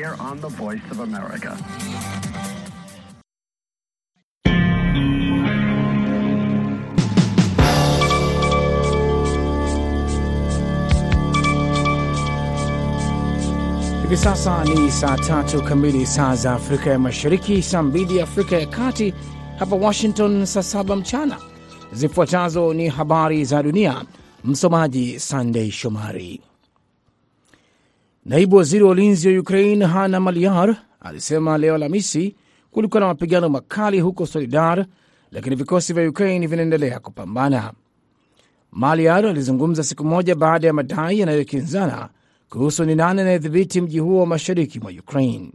Here on the Voice of America. Hivi sasa ni saa tatu kamili saa za Afrika ya Mashariki, saa mbili Afrika ya Kati, hapa Washington saa saba mchana. Zifuatazo ni habari za dunia, msomaji Sandei Shomari. Naibu waziri wa ulinzi wa Ukraine Hana Maliar alisema leo Alhamisi kulikuwa na mapigano makali huko Solidar, lakini vikosi vya Ukraine vinaendelea kupambana. Maliar alizungumza siku moja baada ya madai yanayokinzana kuhusu ni nani anayedhibiti mji huo wa mashariki mwa Ukraine.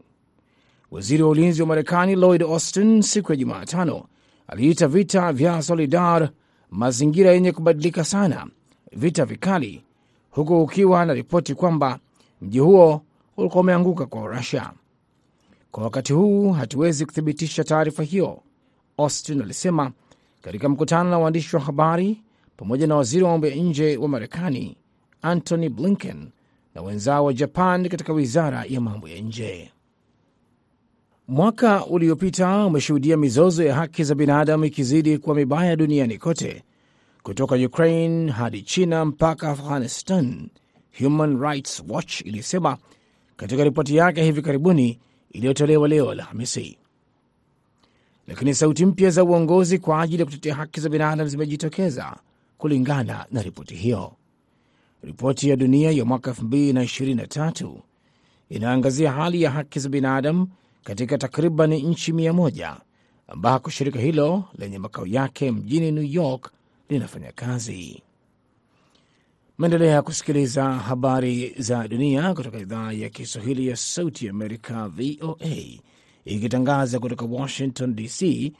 Waziri wa ulinzi wa Marekani Lloyd Austin siku ya Jumatano aliita vita vya Solidar mazingira yenye kubadilika sana, vita vikali, huku ukiwa na ripoti kwamba mji huo ulikuwa umeanguka kwa Rusia. Kwa wakati huu hatuwezi kuthibitisha taarifa hiyo, Austin alisema katika mkutano na waandishi wa habari pamoja na waziri wa mambo ya nje wa Marekani Antony Blinken na wenzao wa Japan katika wizara ya mambo ya nje. Mwaka uliopita umeshuhudia mizozo ya haki za binadamu ikizidi kuwa mibaya duniani kote, kutoka Ukraine hadi China mpaka Afghanistan, Human Rights Watch ilisema katika ripoti yake hivi karibuni iliyotolewa leo Alhamisi. Lakini sauti mpya za uongozi kwa ajili ya kutetea haki za binadamu zimejitokeza kulingana na ripoti hiyo. Ripoti ya dunia ya mwaka 2023 inaangazia hali ya haki za binadamu katika takriban nchi mia moja ambako shirika hilo lenye makao yake mjini New York linafanya kazi. Maendelea kusikiliza habari za dunia kutoka idhaa ya Kiswahili ya Sauti ya Amerika, VOA, ikitangaza kutoka Washington DC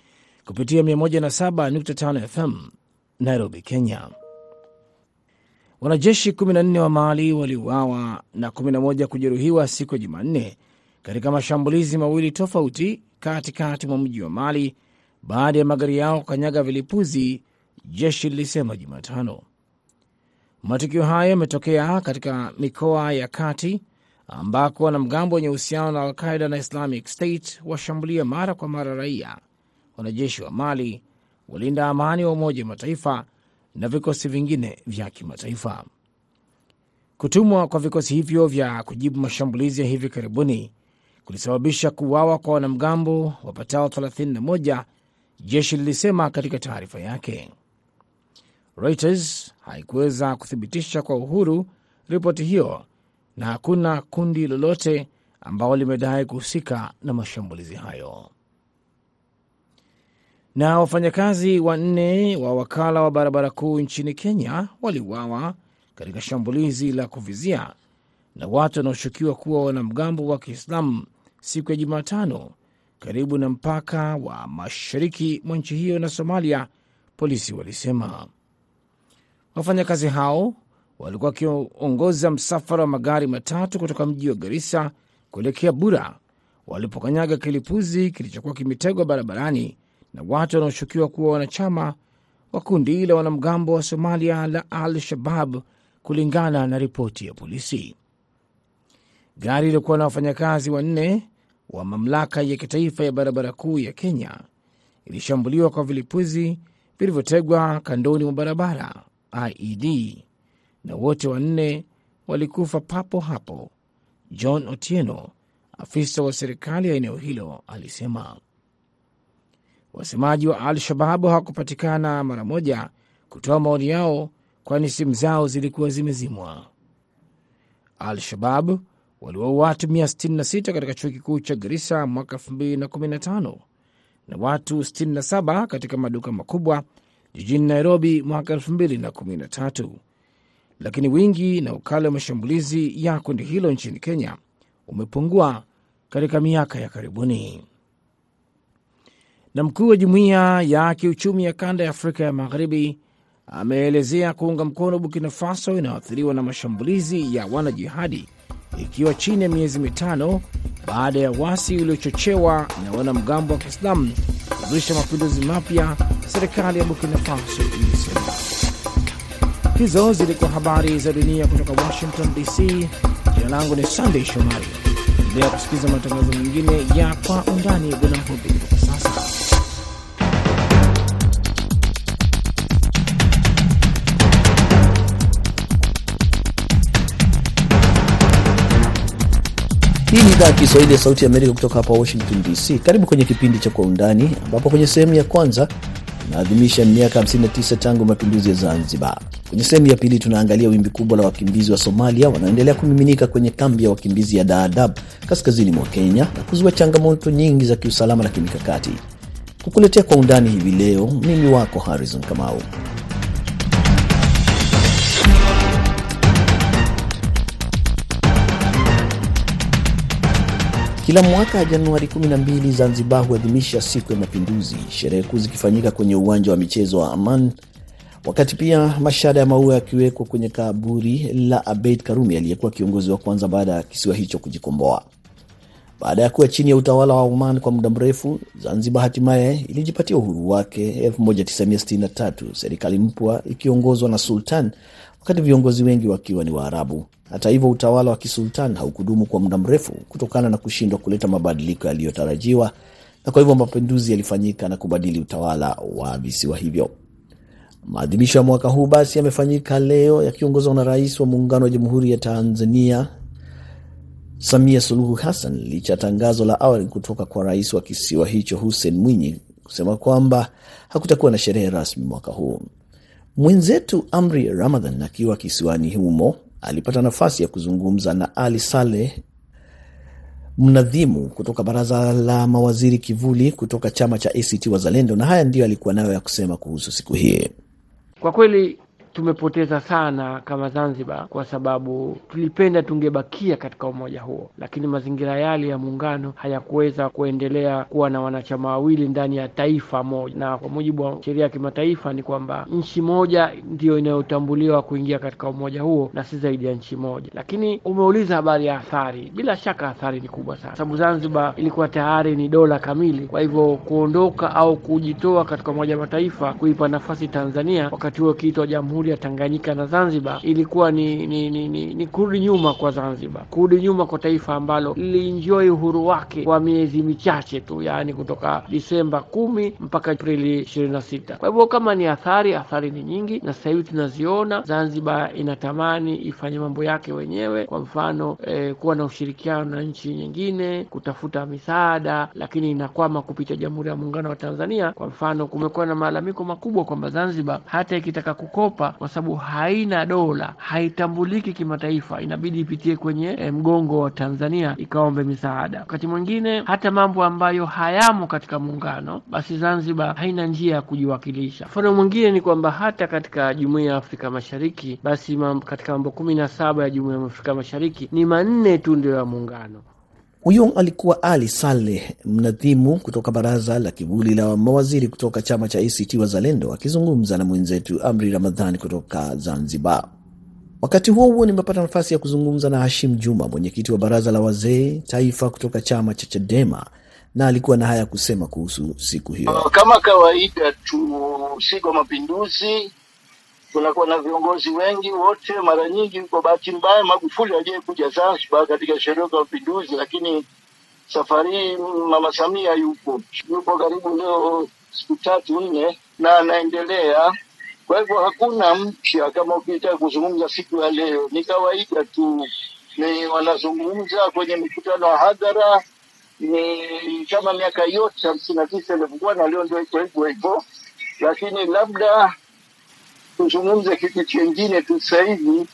kupitia 107.5 FM Nairobi, Kenya. Wanajeshi 14 wa Mali waliuawa na 11 kujeruhiwa siku ya Jumanne katika mashambulizi mawili tofauti katikati mwa mji wa Mali baada ya magari yao kukanyaga vilipuzi, jeshi lilisema Jumatano. Matukio hayo yametokea katika mikoa ya kati ambako wanamgambo wenye uhusiano na Alqaida na Islamic State washambulia mara kwa mara raia, wanajeshi wa Mali, walinda amani wa Umoja wa Mataifa na vikosi vingine vya kimataifa. Kutumwa kwa vikosi hivyo vya kujibu mashambulizi ya hivi karibuni kulisababisha kuuawa kwa wanamgambo wapatao 31, jeshi lilisema katika taarifa yake. Reuters haikuweza kuthibitisha kwa uhuru ripoti hiyo na hakuna kundi lolote ambalo limedai kuhusika na mashambulizi hayo. Na wafanyakazi wanne wa wakala wa barabara kuu nchini Kenya waliuawa katika shambulizi la kuvizia na watu wanaoshukiwa kuwa wanamgambo wa Kiislamu siku ya Jumatano karibu na mpaka wa mashariki mwa nchi hiyo na Somalia, polisi walisema. Wafanyakazi hao walikuwa wakiongoza msafara wa magari matatu kutoka mji wa Garissa kuelekea Bura walipokanyaga kilipuzi kilichokuwa kimetegwa barabarani na watu wanaoshukiwa kuwa wanachama wa kundi la wanamgambo wa Somalia la Al Shabab, kulingana na ripoti ya polisi. Gari lilikuwa na wafanyakazi wanne wa mamlaka ya kitaifa ya barabara kuu ya Kenya ilishambuliwa kwa vilipuzi vilivyotegwa kandoni mwa barabara IED, na wote wanne walikufa papo hapo. John Otieno, afisa wa serikali ya eneo hilo, alisema. Wasemaji wa Al Shababu hawakupatikana mara moja kutoa maoni yao, kwani simu zao zilikuwa zimezimwa. Al Shabab waliwaua watu 166 katika chuo kikuu cha Garissa mwaka 2015 na watu 67 katika maduka makubwa jijini Nairobi mwaka 2013, lakini wingi na ukali wa mashambulizi ya kundi hilo nchini Kenya umepungua katika miaka ya karibuni. Na mkuu wa jumuiya ya kiuchumi ya kanda ya Afrika ya Magharibi ameelezea kuunga mkono Burkina Faso inayoathiriwa na mashambulizi ya wanajihadi ikiwa chini ya miezi mitano baada ya wasi uliochochewa na wanamgambo wa Kiislamu kuzusha mapinduzi mapya, serikali ya Burkina Faso imesema. Hizo zilikuwa habari za dunia kutoka Washington DC. Jina langu ni Sandey Shomari. Endelea kusikiliza matangazo mengine ya Kwa Undani. Bwana mfupi Hii ni idhaa ya Kiswahili ya Sauti ya Amerika kutoka hapa Washington DC. Karibu kwenye kipindi cha Kwa Undani, ambapo kwenye sehemu ya kwanza tunaadhimisha miaka 59 tangu mapinduzi ya Zanzibar. Kwenye sehemu ya pili tunaangalia wimbi kubwa la wakimbizi wa Somalia wanaoendelea kumiminika kwenye kambi ya wakimbizi ya Dadaab kaskazini mwa Kenya na kuzua changamoto nyingi za kiusalama na kimikakati. Kukuletea Kwa Undani hivi leo, mimi wako Harrison Kamau. Kila mwaka Januari 12 Zanzibar huadhimisha siku ya mapinduzi, sherehe kuu zikifanyika kwenye uwanja wa michezo wa Aman, wakati pia mashada ya maua yakiwekwa kwenye kaburi la Abeid Karume aliyekuwa kiongozi wa kwanza baada ya kisiwa hicho kujikomboa. Baada ya kuwa chini ya utawala wa Oman kwa muda mrefu, Zanzibar hatimaye ilijipatia uhuru wake. 1963, serikali mpya ikiongozwa na Sultan, wakati viongozi wengi wakiwa ni Waarabu. Hata hivyo, utawala wa kisultan haukudumu kwa muda mrefu kutokana na kushindwa kuleta mabadiliko yaliyotarajiwa, na kwa hivyo mapinduzi yalifanyika na kubadili utawala wa visiwa hivyo. Maadhimisho ya mwaka huu basi yamefanyika leo yakiongozwa na Rais wa Muungano wa Jamhuri ya Tanzania Samia Suluhu Hassan, licha ya tangazo la awali kutoka kwa rais wa kisiwa hicho Hussein Mwinyi kusema kwamba hakutakuwa na sherehe rasmi mwaka huu. Mwenzetu Amri Ramadhan akiwa kisiwani humo alipata nafasi ya kuzungumza na Ali Saleh, mnadhimu kutoka baraza la mawaziri kivuli kutoka chama cha ACT Wazalendo, na haya ndiyo alikuwa nayo ya kusema kuhusu siku hii. Kwa kweli tumepoteza sana kama Zanzibar kwa sababu tulipenda tungebakia katika umoja huo, lakini mazingira yale ya muungano hayakuweza kuendelea kuwa na wanachama wawili ndani ya taifa moja, na kwa mujibu wa sheria ya kimataifa ni kwamba nchi moja ndiyo inayotambuliwa kuingia katika umoja huo na si zaidi ya nchi moja. Lakini umeuliza habari ya athari, bila shaka athari ni kubwa sana, sababu Zanzibar ilikuwa tayari ni dola kamili. Kwa hivyo kuondoka au kujitoa katika umoja wa mataifa, kuipa nafasi Tanzania wakati huo ikiitwa jamhuri ya Tanganyika na Zanzibar ilikuwa ni ni, ni, ni, ni kurudi nyuma kwa Zanzibar, kurudi nyuma kwa taifa ambalo lilienjoy uhuru wake kwa miezi michache tu, yaani kutoka Disemba kumi mpaka Aprili ishirini na sita. Kwa hivyo kama ni athari, athari ni nyingi, na sasa hivi tunaziona. Zanzibar inatamani ifanye mambo yake wenyewe, kwa mfano eh, kuwa na ushirikiano na nchi nyingine, kutafuta misaada, lakini inakwama kupitia Jamhuri ya Muungano wa Tanzania. Kwa mfano, kumekuwa na malalamiko makubwa kwamba Zanzibar hata ikitaka kukopa kwa sababu haina dola, haitambuliki kimataifa, inabidi ipitie kwenye e, mgongo wa Tanzania ikaombe misaada. Wakati mwingine hata mambo ambayo hayamo katika muungano, basi Zanzibar haina njia ya kujiwakilisha. Mfano mwingine ni kwamba hata katika Jumuiya ya Afrika Mashariki, basi mam, katika mambo kumi na saba ya Jumuiya ya Afrika Mashariki ni manne tu ndio ya muungano. Huyo alikuwa Ali Saleh, mnadhimu kutoka baraza la kivuli la mawaziri kutoka chama cha ACT Wazalendo, akizungumza na mwenzetu Amri Ramadhani kutoka Zanzibar. Wakati huo huo, nimepata nafasi ya kuzungumza na Hashim Juma, mwenyekiti wa baraza la wazee taifa kutoka chama cha Chadema, na alikuwa na haya ya kusema kuhusu siku hiyo. Kama kawaida tu, siku ya mapinduzi tunakuwa na viongozi wengi wote. Mara nyingi, kwa bahati mbaya, Magufuli aliyekuja Zanzibar katika sherehe za mapinduzi, lakini safari hii mama Samia yupo yupo karibu leo siku tatu nne, na anaendelea. Kwa hivyo hakuna mpya. Kama ukitaka kuzungumza siku ya leo, ni kawaida tu, ni wanazungumza kwenye mikutano ya hadhara, ni kama miaka yote hamsini na tisa ilivyokuwa, na leo ndio iko hivyo hivyo, lakini labda tuzungumze kitu chengine tu sasa hivi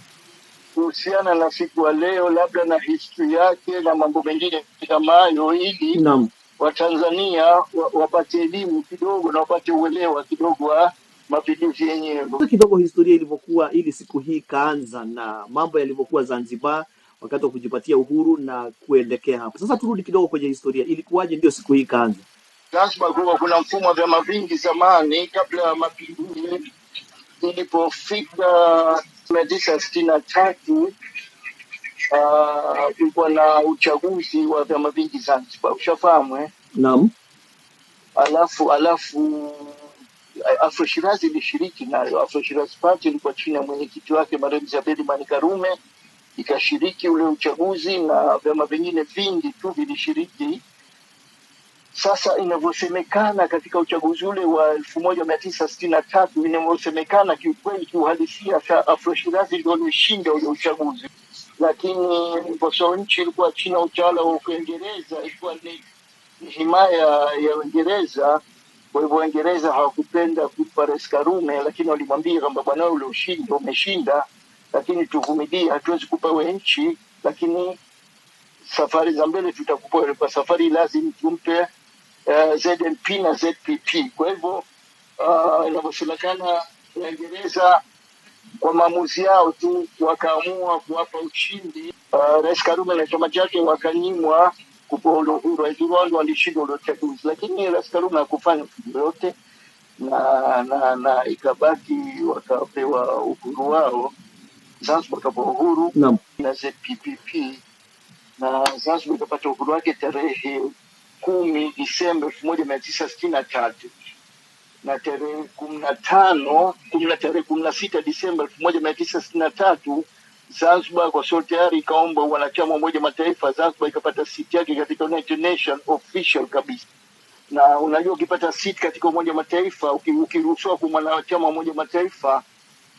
kuhusiana na siku ya leo, labda na history yake na mambo mengine kama hayo, ili Naam. Watanzania wa, wapate elimu kidogo na wapate uelewa kidogo wa mapinduzi yenyewe. kidogo historia ilivyokuwa ili siku hii ikaanza na mambo yalivyokuwa Zanzibar wakati wa kujipatia uhuru na kuelekea hapo. Sasa turudi kidogo kwenye historia, ilikuwaje ndio siku hii ikaanza? Zanzibar kuwa kuna mfumo wa vyama vingi zamani, kabla ya mapinduzi. Ilipofika mia tisa sitini na tatu kulikuwa na uchaguzi wa vyama vingi Zanzibar, ushafahamu eh? Naam. alafu alafu Afro Shirazi ilishiriki nayo. Afro Shirazi Party ilikuwa chini ya mwenyekiti wake marehemu Zuberi Mani Karume, ikashiriki ule uchaguzi na vyama vingine vingi tu vilishiriki. Sasa inavyosemekana katika uchaguzi ule wa elfu moja mia tisa sitini na tatu inavyosemekana kiukweli, kiuhalisia, Afro ndio walioshinda ule uchaguzi, lakini sababu nchi ilikuwa chini utawala wa Uingereza, ilikuwa ni himaya ya Uingereza. Kwa hivyo Waingereza hawakupenda kumpa Rais Karume, lakini walimwambia kwamba bwana, ulioshinda umeshinda, lakini tuvumilie, hatuwezi kupa wewe nchi, lakini safari za mbele tutakupa. Kwa safari lazima tumpe uh, ZNP na ZPP. Kwa hivyo uh, inavyosemekana Waingereza kwa maamuzi yao tu wakaamua kuwapa ushindi uh, Rais Karume na chama chake wakanyimwa kupewa uhuru. Rwanda walishinda ule uchaguzi, lakini Rais Karume hakufanya yote na na na ikabaki wakapewa uhuru wao. Zanzibar ikapewa uhuru na ZPPP na Zanzibar ikapata uhuru wake tarehe kumi Disemba elfu moja mia tisa sitini na tatu na tarehe kumi na tano kumi na tarehe kumi na sita Disemba elfu moja mia tisa sitini na tatu Zanzibar kwa sio tayari ikaomba wanachama wa Umoja Mataifa. Zanzibar ikapata siti yake katika United Nations official kabisa, na unajua ukipata siti katika Umoja Mataifa, ukiruhusiwa kwa mwanachama wa Umoja Mataifa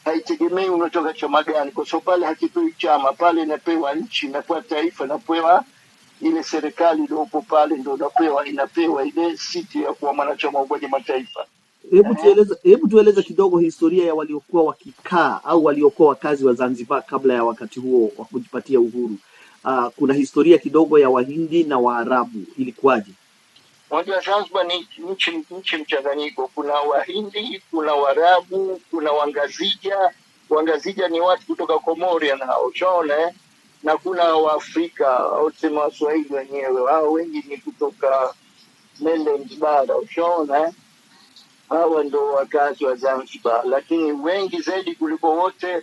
haitegemei unatoka chama gani, kwa sababu pale hakipewi chama, pale inapewa nchi, inapewa taifa, inapewa ile serikali iliyopo pale, ndo inapewa inapewa ile siti ya kuwa mwanachama wa Umoja Mataifa. Hebu tueleze, hebu tueleze kidogo historia ya waliokuwa wakikaa au waliokuwa wakazi wa Zanzibar kabla ya wakati huo wa kujipatia uhuru. Uh, kuna historia kidogo ya Wahindi na Waarabu, ilikuwaje? Unajua Zanzibar ni nchi nchi mchanganyiko, kuna Wahindi, kuna Waarabu, kuna Wangazija. Wangazija ni watu kutoka Komoria nao ushaona eh? Na kuna Waafrika au Waswahili wenyewe, hao wengi ni kutoka bara, ushaona eh? hawa ndo wakazi wa Zanzibar, lakini wengi zaidi kuliko wote,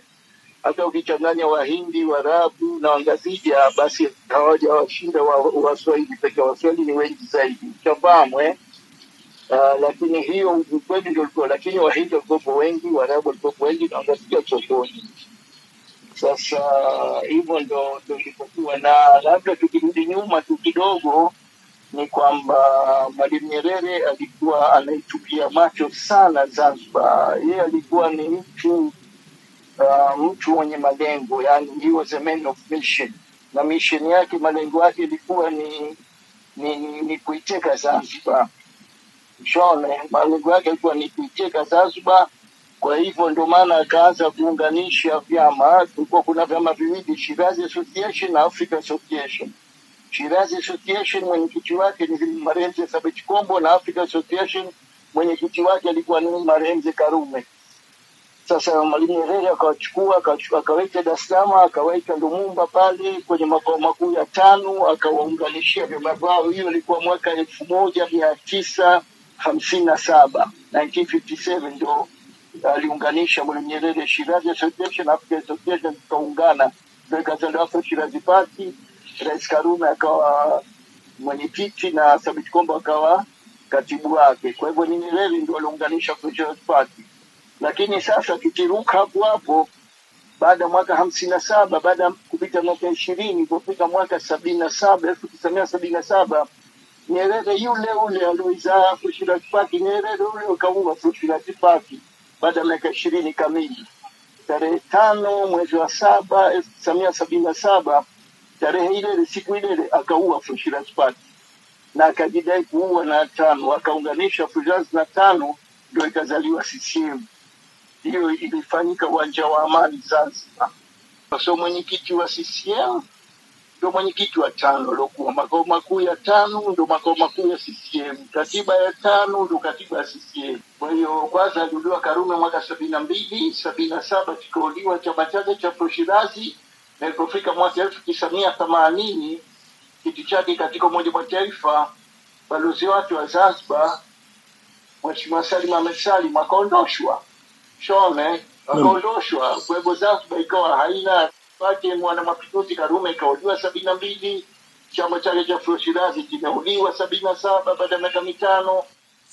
hata ukichanganya Wahindi, Waarabu na Wangazija, basi hawajawashinda Waswahili wa pekee. Waswahili ni wengi zaidi, utafahamu eh? Uh, lakini hiyo ukweli ndio ulikuwa, lakini Wahindi walikuwepo wengi, Waarabu walikuwepo wengi na Wangazija sokoni. Sasa hivyo ndo ilivyokuwa, na labda tukirudi nyuma tu kidogo ni kwamba Mwalimu Nyerere alikuwa anaitupia macho sana Zanzibar. Yeye alikuwa ni mtu uh, mtu mwenye malengo, yani he was a man of mission, na mission yake, malengo yake ilikuwa ni ni, ni, ni kuiteka Zanzibar. shone, malengo yake alikuwa ni kuiteka Zanzibar. Kwa hivyo ndio maana akaanza kuunganisha vyama. Kulikuwa kuna vyama viwili, Shirazi Association na Africa Association. Shirazi Association mwenyekiti wake ni Marenze Thabit Kombo na Africa Association mwenyekiti wake alikuwa ni Marenze Karume. Sasa Mwalimu Nyerere akawachukua akaweka Dar es Salaam akaweka Lumumba pale kwenye makao makuu ya tano akawaunganishia vyama vyao. Hiyo ilikuwa mwaka elfu moja mia tisa hamsini na saba 1957 ndo aliunganisha Mwalimu Nyerere Shirazi Association na Africa Association ikazaliwa Afro Shirazi Party. Rais Karume akawa mwenyekiti na Thabit Kombo akawa katibu wake. Kwa hivyo ni Nyerere ndio aliunganisha Afro Shirazi Party lakini sasa tukiruka hapo hapo baada ya mwaka hamsini na saba baada ya kupita miaka ishirini kufika mwaka sabini na saba elfu tisa mia sabini na saba Nyerere yule ule alioizaa Afro Shirazi Party, Nyerere ule ukaua Afro Shirazi Party baada ya miaka ishirini kamili. Tarehe tano mwezi wa saba elfu tisa mia sabini na saba tarehe ile ile siku ile ile akaua Afro Party na akajidai kuua na tano, akaunganisha Afro na tano, ndio ikazaliwa CCM hiyo ilifanyika uwanja wa Amani Zanzibar. So mwenyekiti wa CCM ndo mwenyekiti wa tano aliokuwa makao makuu ya tano ndo makao makuu ya CCM, katiba ya tano ndo katiba ya CCM. Kwa hiyo kwanza aliuliwa Karume mwaka sabini na mbili sabini na saba kikauliwa chama chake cha Proshirazi, na ilipofika mwaka elfu tisa mia themanini kiti chake katika Umoja wa Mataifa, balozi wake wa Zanzibar Mheshimiwa Salim Ahmed Salim akaondoshwa shone akaondoshwa. Kwa hivyo Zanzibar ikawa haina pake mwana mapinduzi Karume ikauliwa sabini na mbili chama chake cha Shirazi kimeuliwa sabini na saba baada ya miaka mitano.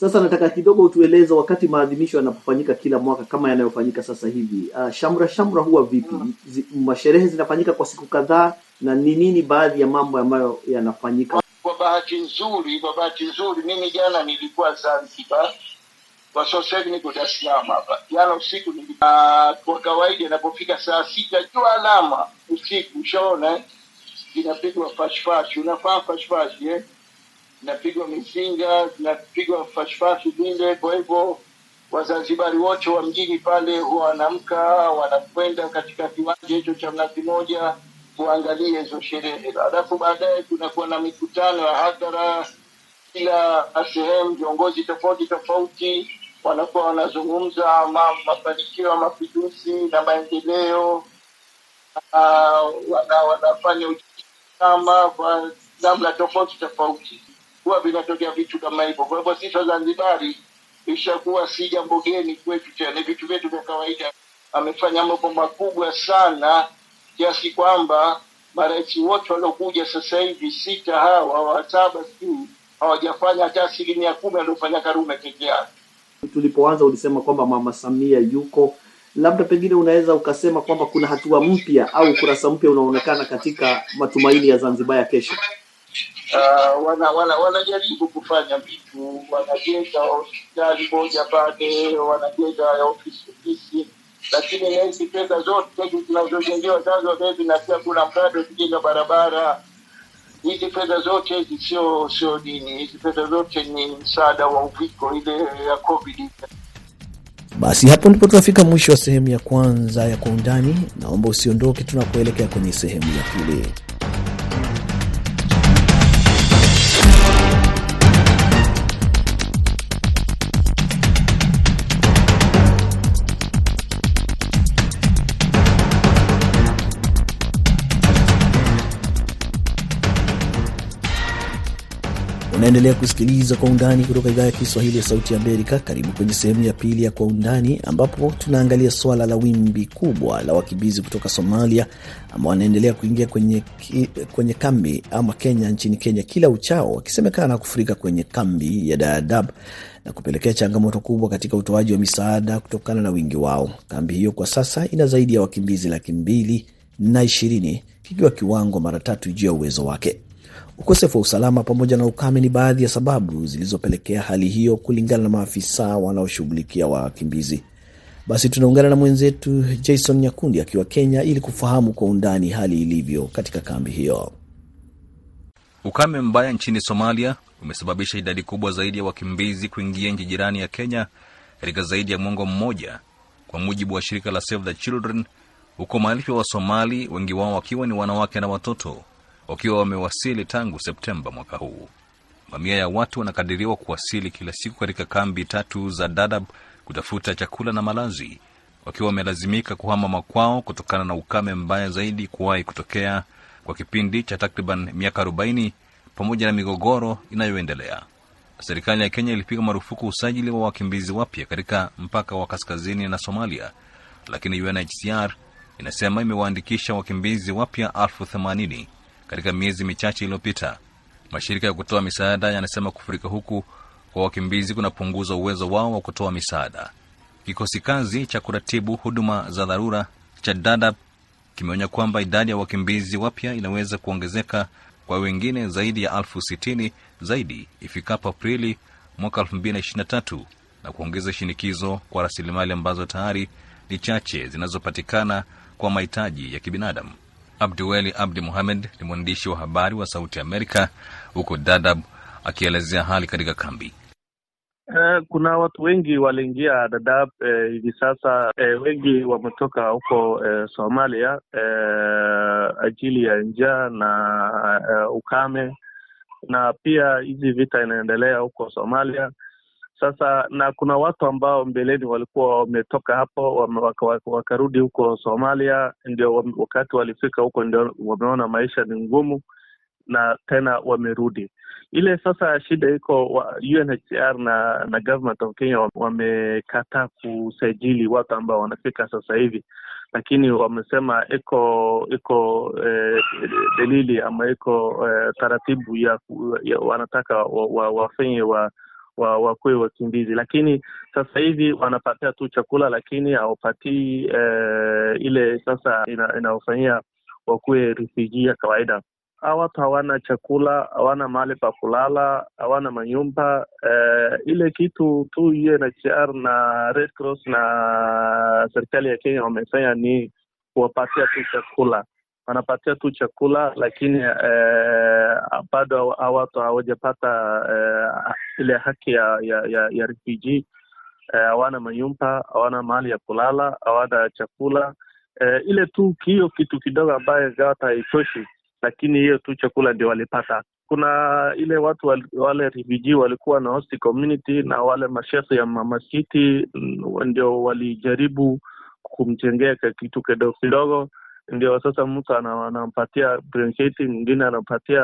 Sasa nataka kidogo utueleze wakati maadhimisho yanapofanyika kila mwaka kama yanayofanyika sasa hivi, uh, shamra shamra huwa vipi? Zi, masherehe zinafanyika kwa siku kadhaa, na ni nini baadhi ya mambo ambayo yanafanyika? Kwa bahati nzuri, kwa bahati nzuri, mimi jana nilikuwa Zanzibar, kwa sasa hivi niko Dar es Salaam hapa. Jana usiku nilikuwa, kwa kawaida inapofika saa sita jua alama usiku, ushaona eh? inapigwa fashfashi, unafaa fashfashi eh? inapigwa mizinga, inapigwa fashfashi vile. Kwa hivyo Wazanzibari wote wa mjini pale huwa wanamka wanakwenda katika kiwanja hicho cha Mnazi Moja kuangalia hizo sherehe, alafu baadaye kunakuwa na mikutano ya hadhara kila sehemu, viongozi tofauti tofauti wanakuwa wanazungumza ma, mafanikio ya mapinduzi na maendeleo. Uh, wana, wanafanya kama kwa namna tofauti tofauti, huwa vinatokea vitu kama hivyo. Kwa hivyo sisi Wazanzibari ishakuwa si jambo geni kwetu tena, ni vitu vyetu vya kawaida. Amefanya mambo makubwa sana kiasi kwamba marais wote waliokuja sasa hivi sita hawa wa saba sijui hawajafanya hata asilimia kumi aliofanya Karume peke yake. Tulipoanza ulisema kwamba Mama Samia yuko, labda pengine unaweza ukasema kwamba kuna hatua mpya au ukurasa mpya unaonekana katika matumaini ya Zanzibar ya kesho. Uh, wana, wana, wanajaribu kufanya vitu, wanajenga hospitali moja pale, wanajenga ofisi ofisi, lakini hizi pesa zote zinazojengewa Zanzibar kuna mradi wa kujenga barabara. Hizi zote sio sio dini, fedha zote ni msaada wa uviko ile ya COVID. Basi hapo ndipo tunafika mwisho wa sehemu ya kwanza ya Kwa Undani. Naomba usiondoke tunapoelekea kwenye sehemu ya pili. Unaendelea kusikiliza Kwa Undani kutoka idhaa ya Kiswahili ya Sauti ya Amerika. Karibu kwenye sehemu ya pili ya Kwa Undani, ambapo tunaangalia suala la wimbi kubwa la wakimbizi kutoka Somalia ambao wanaendelea kuingia kwenye, kwenye kambi ama Kenya, nchini Kenya kila uchao, wakisemekana kufurika kwenye kambi ya Dadaab na kupelekea changamoto kubwa katika utoaji wa misaada kutokana na wingi wao. Kambi hiyo kwa sasa ina zaidi ya wakimbizi laki mbili na ishirini kikiwa kiwango mara tatu juu ya uwezo wake. Ukosefu wa usalama pamoja na ukame ni baadhi ya sababu zilizopelekea hali hiyo, kulingana na maafisa wanaoshughulikia wakimbizi. Basi tunaungana na mwenzetu Jason Nyakundi akiwa Kenya ili kufahamu kwa undani hali ilivyo katika kambi hiyo. Ukame mbaya nchini Somalia umesababisha idadi kubwa zaidi ya wakimbizi kuingia nchi jirani ya Kenya katika zaidi ya mwongo mmoja, kwa mujibu wa shirika la Save the Children. Huko maelfu ya Wasomali, wengi wao wakiwa ni wanawake na watoto wakiwa wamewasili tangu Septemba mwaka huu. Mamia ya watu wanakadiriwa kuwasili kila siku katika kambi tatu za Dadaab kutafuta chakula na malazi, wakiwa wamelazimika kuhama makwao kutokana na ukame mbaya zaidi kuwahi kutokea kwa kipindi cha takriban miaka 40 pamoja na migogoro inayoendelea. Serikali ya Kenya ilipiga marufuku usajili wa wakimbizi wapya katika mpaka wa kaskazini na Somalia, lakini UNHCR inasema imewaandikisha wakimbizi wapya elfu themanini katika miezi michache iliyopita. Mashirika ya kutoa misaada yanasema kufurika huku kwa wakimbizi kunapunguza uwezo wao wa kutoa misaada. Kikosi kazi cha kuratibu huduma za dharura cha Dadaab kimeonya kwamba idadi ya wakimbizi wapya inaweza kuongezeka kwa wengine zaidi ya elfu sitini zaidi ifikapo Aprili mwaka 2023 na kuongeza shinikizo kwa rasilimali ambazo tayari ni chache zinazopatikana kwa mahitaji ya kibinadamu. Abduweli Abdi Muhamed ni mwandishi wa habari wa Sauti Amerika huko Dadab akielezea hali katika kambi. Eh, kuna watu wengi waliingia Dadaab hivi eh, sasa eh, wengi wametoka huko eh, Somalia eh, ajili ya njaa na eh, ukame na pia hizi vita inaendelea huko Somalia sasa, na kuna watu ambao mbeleni walikuwa wametoka hapo waka, wakarudi huko Somalia, ndio wakati walifika huko ndio wameona maisha ni ngumu na tena wamerudi. Ile sasa shida iko UNHCR na na government of Kenya wamekataa kusajili watu ambao wanafika sasa hivi, lakini wamesema iko iko eh, dalili ama iko eh, taratibu ya, ya wanataka wafanye wa, wa wa wakuwe wakimbizi, lakini sasa hivi wanapatia tu chakula, lakini hawapatii eh, ile sasa ina, inaofanyia wakuwe refugee ya kawaida. Hawa watu hawana chakula, hawana mahali pa kulala, hawana manyumba eh, ile kitu tu UNHCR na Red Cross na serikali ya Kenya wamefanya ni kuwapatia tu chakula wanapatia tu chakula lakini eh, bado watu hawajapata eh, ile haki ya ya, ya, ya refugee. Hawana eh, manyumba, hawana mahali ya kulala, hawana chakula. Eh, ile tu hiyo kitu kidogo ambayo gawata haitoshi, lakini hiyo tu chakula ndio walipata. Kuna ile watu wale, refugee walikuwa na host community na wale mashehe ya mamasiti ndio walijaribu kumjengea kitu kidogo kidogo ndio sasa mtu anampatia blanketi, mwingine anapatia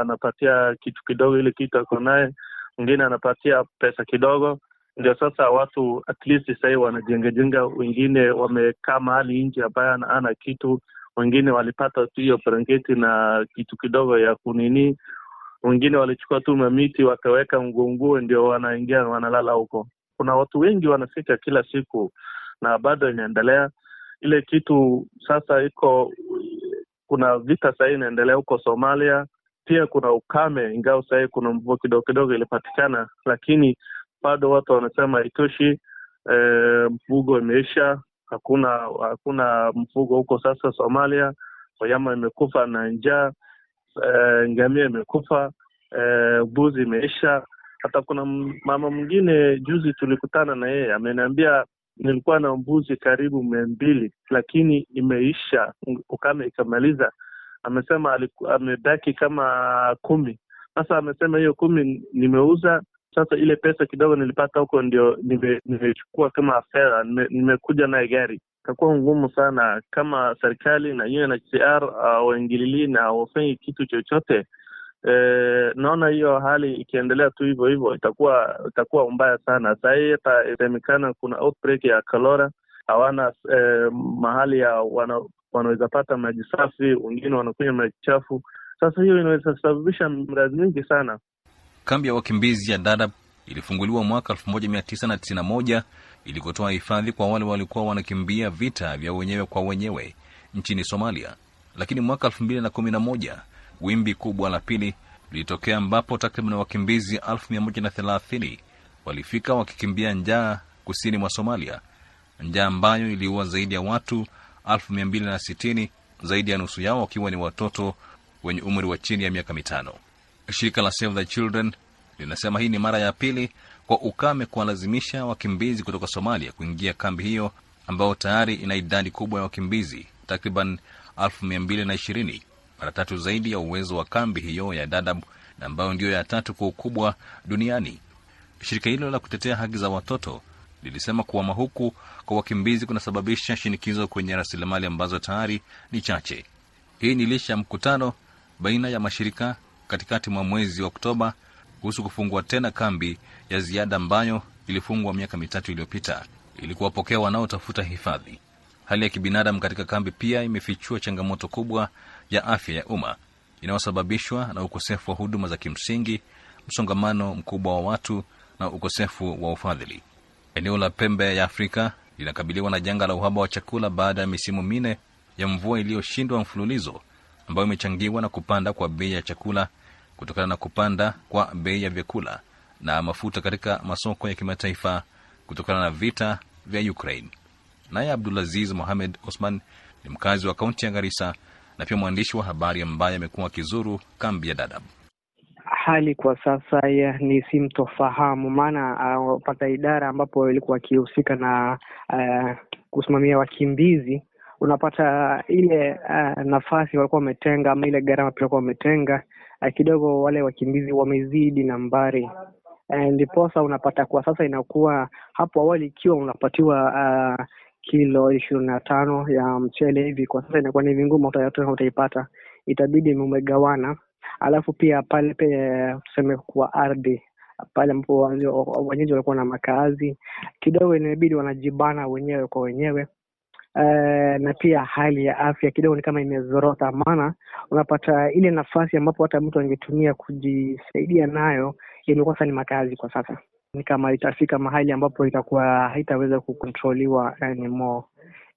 anapatia kitu kidogo, ile kitu ako naye, mwingine anapatia pesa kidogo. Ndio sasa watu at least sahii wanajengajenga, wengine wamekaa mahali nje ambaye ana kitu, wengine walipata tu hiyo blanketi na kitu kidogo ya kunini, wengine walichukua tu mamiti wakaweka nguonguo, ndio wanaingia wanalala huko. Kuna watu wengi wanafika kila siku na bado inaendelea ile kitu sasa iko kuna vita sahii inaendelea huko Somalia, pia kuna ukame, ingawa sahii kuna mvua kidogo kidogo ilipatikana, lakini bado watu wanasema haitoshi. E, mfugo imeisha, hakuna hakuna mfugo huko sasa Somalia. Wanyama imekufa na njaa, e, ngamia imekufa, e, mbuzi imeisha. Hata kuna mama mwingine juzi tulikutana na yeye ameniambia nilikuwa na mbuzi karibu mia mbili lakini imeisha, ukame ikamaliza. Amesema amebaki kama kumi. Sasa amesema hiyo kumi nimeuza. Sasa ile pesa kidogo nilipata huko ndio nimechukua nime kama fedha, nimekuja naye gari. Itakuwa ngumu sana kama serikali na UNHCR waingililii na wafanyi kitu chochote. E, naona hiyo hali ikiendelea tu hivyo hivyo itakuwa itakuwa mbaya sana. Sahii hata isemekana kuna outbreak ya cholera, hawana e, mahali ya wana, wanaweza pata maji safi, wengine wanakunywa maji chafu. Sasa hiyo inaweza sababisha mradhi mingi sana. Kambi ya wakimbizi ya Dadaab ilifunguliwa mwaka 1991 ili kutoa hifadhi kwa wale walikuwa wanakimbia vita vya wenyewe kwa wenyewe nchini Somalia, lakini mwaka 2011 wimbi kubwa la pili lilitokea ambapo takriban wakimbizi elfu mia moja na thelathini walifika wakikimbia njaa kusini mwa Somalia, njaa ambayo iliua zaidi ya watu elfu mia mbili na sitini, zaidi ya nusu yao wakiwa ni watoto wenye umri wa chini ya miaka mitano. Shirika la Save the Children linasema hii ni mara ya pili kwa ukame kuwalazimisha wakimbizi kutoka Somalia kuingia kambi hiyo ambayo tayari ina idadi kubwa ya wakimbizi takriban elfu mia mbili na ishirini mara tatu zaidi ya uwezo wa kambi hiyo ya Dadaab na ambayo ndiyo ya tatu kwa ukubwa duniani. Shirika hilo la kutetea haki za watoto lilisema kuhama huku kwa wakimbizi kunasababisha shinikizo kwenye rasilimali ambazo tayari ni chache. Hii ni licha ya mkutano baina ya mashirika katikati mwa mwezi wa Oktoba kuhusu kufungua tena kambi ya ziada ambayo ilifungwa miaka mitatu iliyopita ili kuwapokea wanaotafuta hifadhi. Hali ya kibinadamu katika kambi pia imefichua changamoto kubwa ya afya ya umma inayosababishwa na ukosefu wa huduma za kimsingi, msongamano mkubwa wa watu na ukosefu wa ufadhili. Eneo la pembe ya Afrika linakabiliwa na janga la uhaba wa chakula baada ya misimu minne ya mvua iliyoshindwa mfululizo, ambayo imechangiwa na kupanda kwa bei ya chakula kutokana na kupanda kwa bei ya vyakula na mafuta katika masoko ya kimataifa kutokana na vita vya Ukraine. Naye Abdulaziz Mohamed Osman ni mkazi wa kaunti ya Garissa na pia mwandishi wa habari ambaye amekuwa akizuru kambi ya Dadaab. Hali kwa sasa ya ni simtofahamu, maana uh, pata idara ambapo ilikuwa akihusika na uh, kusimamia wakimbizi, unapata ile uh, nafasi walikuwa wametenga ama ile gharama pia walikuwa wametenga uh, kidogo, wale wakimbizi wamezidi nambari ndiposa unapata kwa sasa inakuwa hapo awali ikiwa unapatiwa uh, kilo ishirini na tano ya mchele hivi, kwa sasa inakuwa ni vingumu utaipata, itabidi umegawana. Alafu pia pale pe tuseme kwa ardhi pale ambapo wenyeji walikuwa na makazi kidogo, inabidi wanajibana wenyewe kwa wenyewe. uh, na pia hali ya afya kidogo ni kama imezorota, maana unapata ile nafasi ambapo hata mtu angetumia kujisaidia nayo imekuwa sasa ni makazi kwa sasa, ni kama itafika mahali ambapo itakuwa haitaweza kukontroliwa anymore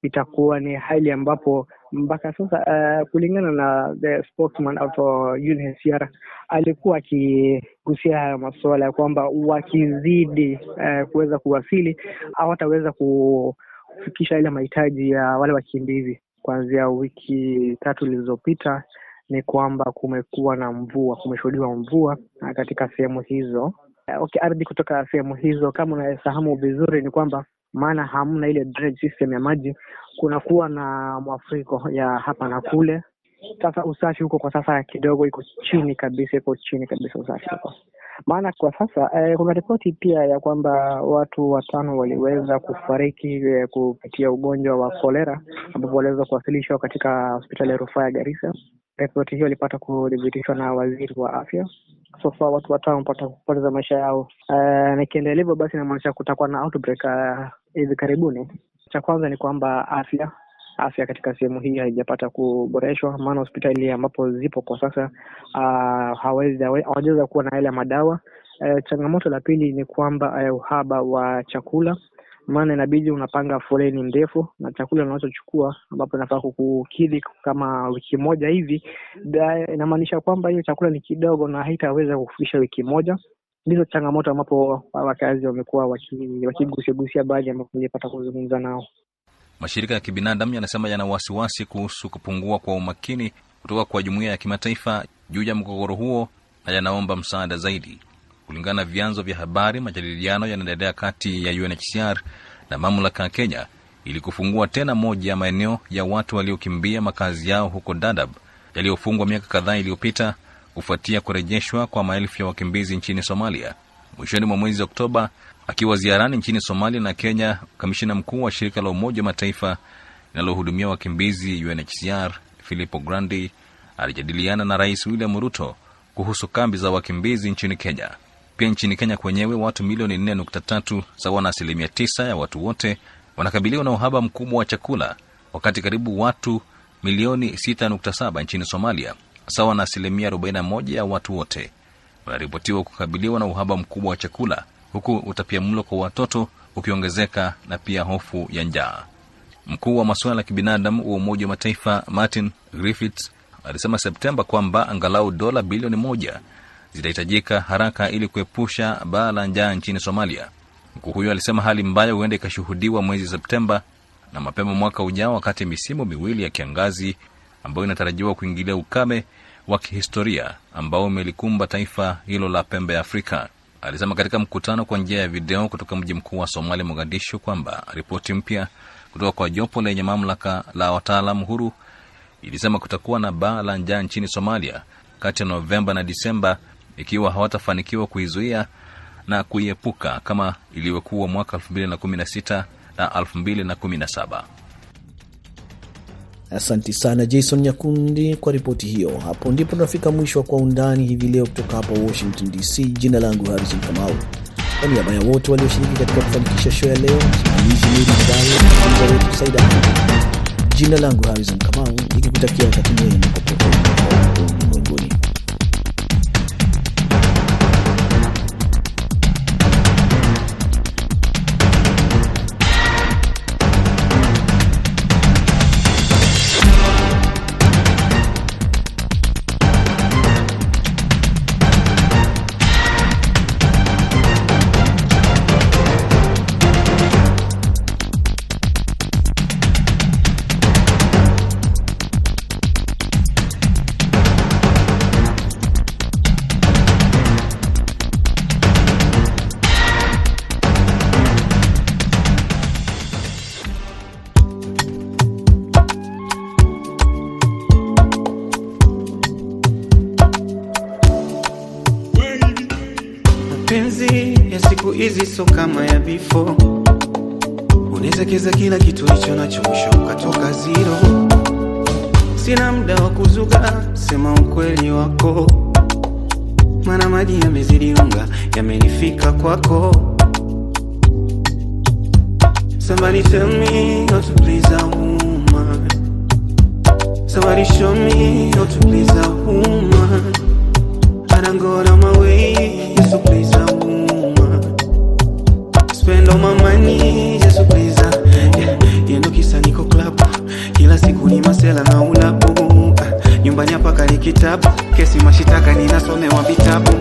itakuwa ni hali ambapo mpaka sasa uh, kulingana na the spokesman of UNHCR alikuwa akigusia haya masuala ya kwamba wakizidi uh, kuweza kuwasili hawataweza kufikisha ile mahitaji ya wale wakimbizi. Kuanzia wiki tatu zilizopita ni kwamba kumekuwa na mvua, kumeshuhudiwa mvua katika sehemu hizo. Okay, ardhi kutoka sehemu hizo, kama unafahamu vizuri, ni kwamba maana hamna ile drainage system ya maji, kunakuwa na mwafuriko ya hapa na kule. Sasa usafi huko kwa sasa kidogo iko chini kabisa, iko chini kabisa usafi huko, maana kwa sasa eh, kuna ripoti pia ya kwamba watu watano waliweza kufariki eh, kupitia ugonjwa wa kolera ambapo waliweza kuwasilishwa katika hospitali ya rufaa ya Garissa. Ripoti hiyo ilipata kudhibitishwa na waziri wa afya. So far watu watano wamepata kupoteza maisha yao. Uh, nikiendelea hivyo basi inamaanisha kutakuwa na outbreak hivi uh, karibuni. Cha kwanza ni kwamba afya afya katika sehemu hii haijapata kuboreshwa, maana hospitali ambapo zipo kwa sasa uh, kuwa na yale madawa. Uh, changamoto la pili ni kwamba uh, uhaba wa chakula maana inabidi unapanga foleni ndefu na chakula unachochukua ambapo inafaa kukukidhi kama wiki moja hivi, inamaanisha kwamba hiyo chakula ni kidogo na haitaweza kufikisha wiki moja. Ndizo changamoto ambapo wakazi wamekuwa wakigusiagusia baadhi ambapo nilipata kuzungumza nao. Mashirika ya kibinadamu yanasema yana wasiwasi kuhusu kupungua kwa umakini kutoka kwa jumuiya ya kimataifa juu ya mgogoro huo na yanaomba msaada zaidi. Kulingana na vyanzo vya habari, majadiliano yanaendelea kati ya UNHCR na mamlaka ya Kenya ili kufungua tena moja ya maeneo ya watu waliokimbia makazi yao huko Dadaab yaliyofungwa miaka kadhaa iliyopita kufuatia kurejeshwa kwa maelfu ya wakimbizi nchini Somalia. Mwishoni mwa mwezi Oktoba, akiwa ziarani nchini Somalia na Kenya, kamishina mkuu wa shirika la Umoja wa Mataifa linalohudumia wakimbizi UNHCR Filippo Grandi alijadiliana na Rais William Ruto kuhusu kambi za wakimbizi nchini Kenya. Pia nchini Kenya kwenyewe watu milioni 4.3 sawa na asilimia 9 ya watu wote wanakabiliwa na uhaba mkubwa wa chakula, wakati karibu watu milioni 6.7 nchini Somalia sawa na asilimia 41 ya watu wote wanaripotiwa kukabiliwa na uhaba mkubwa wa chakula, huku utapiamlo kwa watoto ukiongezeka na pia hofu ya njaa. Mkuu wa masuala ya kibinadamu wa Umoja wa Mataifa Martin Griffiths alisema Septemba kwamba angalau dola bilioni moja zitahitajika haraka ili kuepusha baa la njaa nchini Somalia. Mkuu huyo alisema hali mbaya huenda ikashuhudiwa mwezi Septemba na mapema mwaka ujao, wakati misimu miwili ya kiangazi ambayo inatarajiwa kuingilia ukame wa kihistoria ambao umelikumba taifa hilo la pembe ya Afrika. Alisema katika mkutano kwa njia ya video kutoka mji mkuu wa Somalia, Mogadishu, kwamba ripoti mpya kutoka kwa jopo lenye mamlaka la wataalamu huru ilisema kutakuwa na baa la njaa nchini Somalia kati ya Novemba na Disemba ikiwa hawatafanikiwa kuizuia na kuiepuka kama ilivyokuwa mwaka 2016 na 2017. Asanti sana Jason Nyakundi kwa ripoti hiyo. Hapo ndipo tunafika mwisho wa Kwa Undani hivi leo kutoka hapa Washington DC. Jina langu Harrison Kamau, kwa niaba ya wote walioshiriki katika kufanikisha show ya leo, msimamizi Saida. Jina langu Harrison Kamau, nikikutakia wakati mwema popote hizi so kama ya before, unawezekeza kila kitu hicho nacho, mwisho ukatoka zero. Sina muda wa kuzuga, sema ukweli wako, mana maji yamezidi unga, yamenifika kwako. Somebody tell me how to please a woman. Somebody show me how to please a woman. I done go down my way to please Nyumbani hapa kani kitabu. Kesi mashitaka ninasomewa vitabu.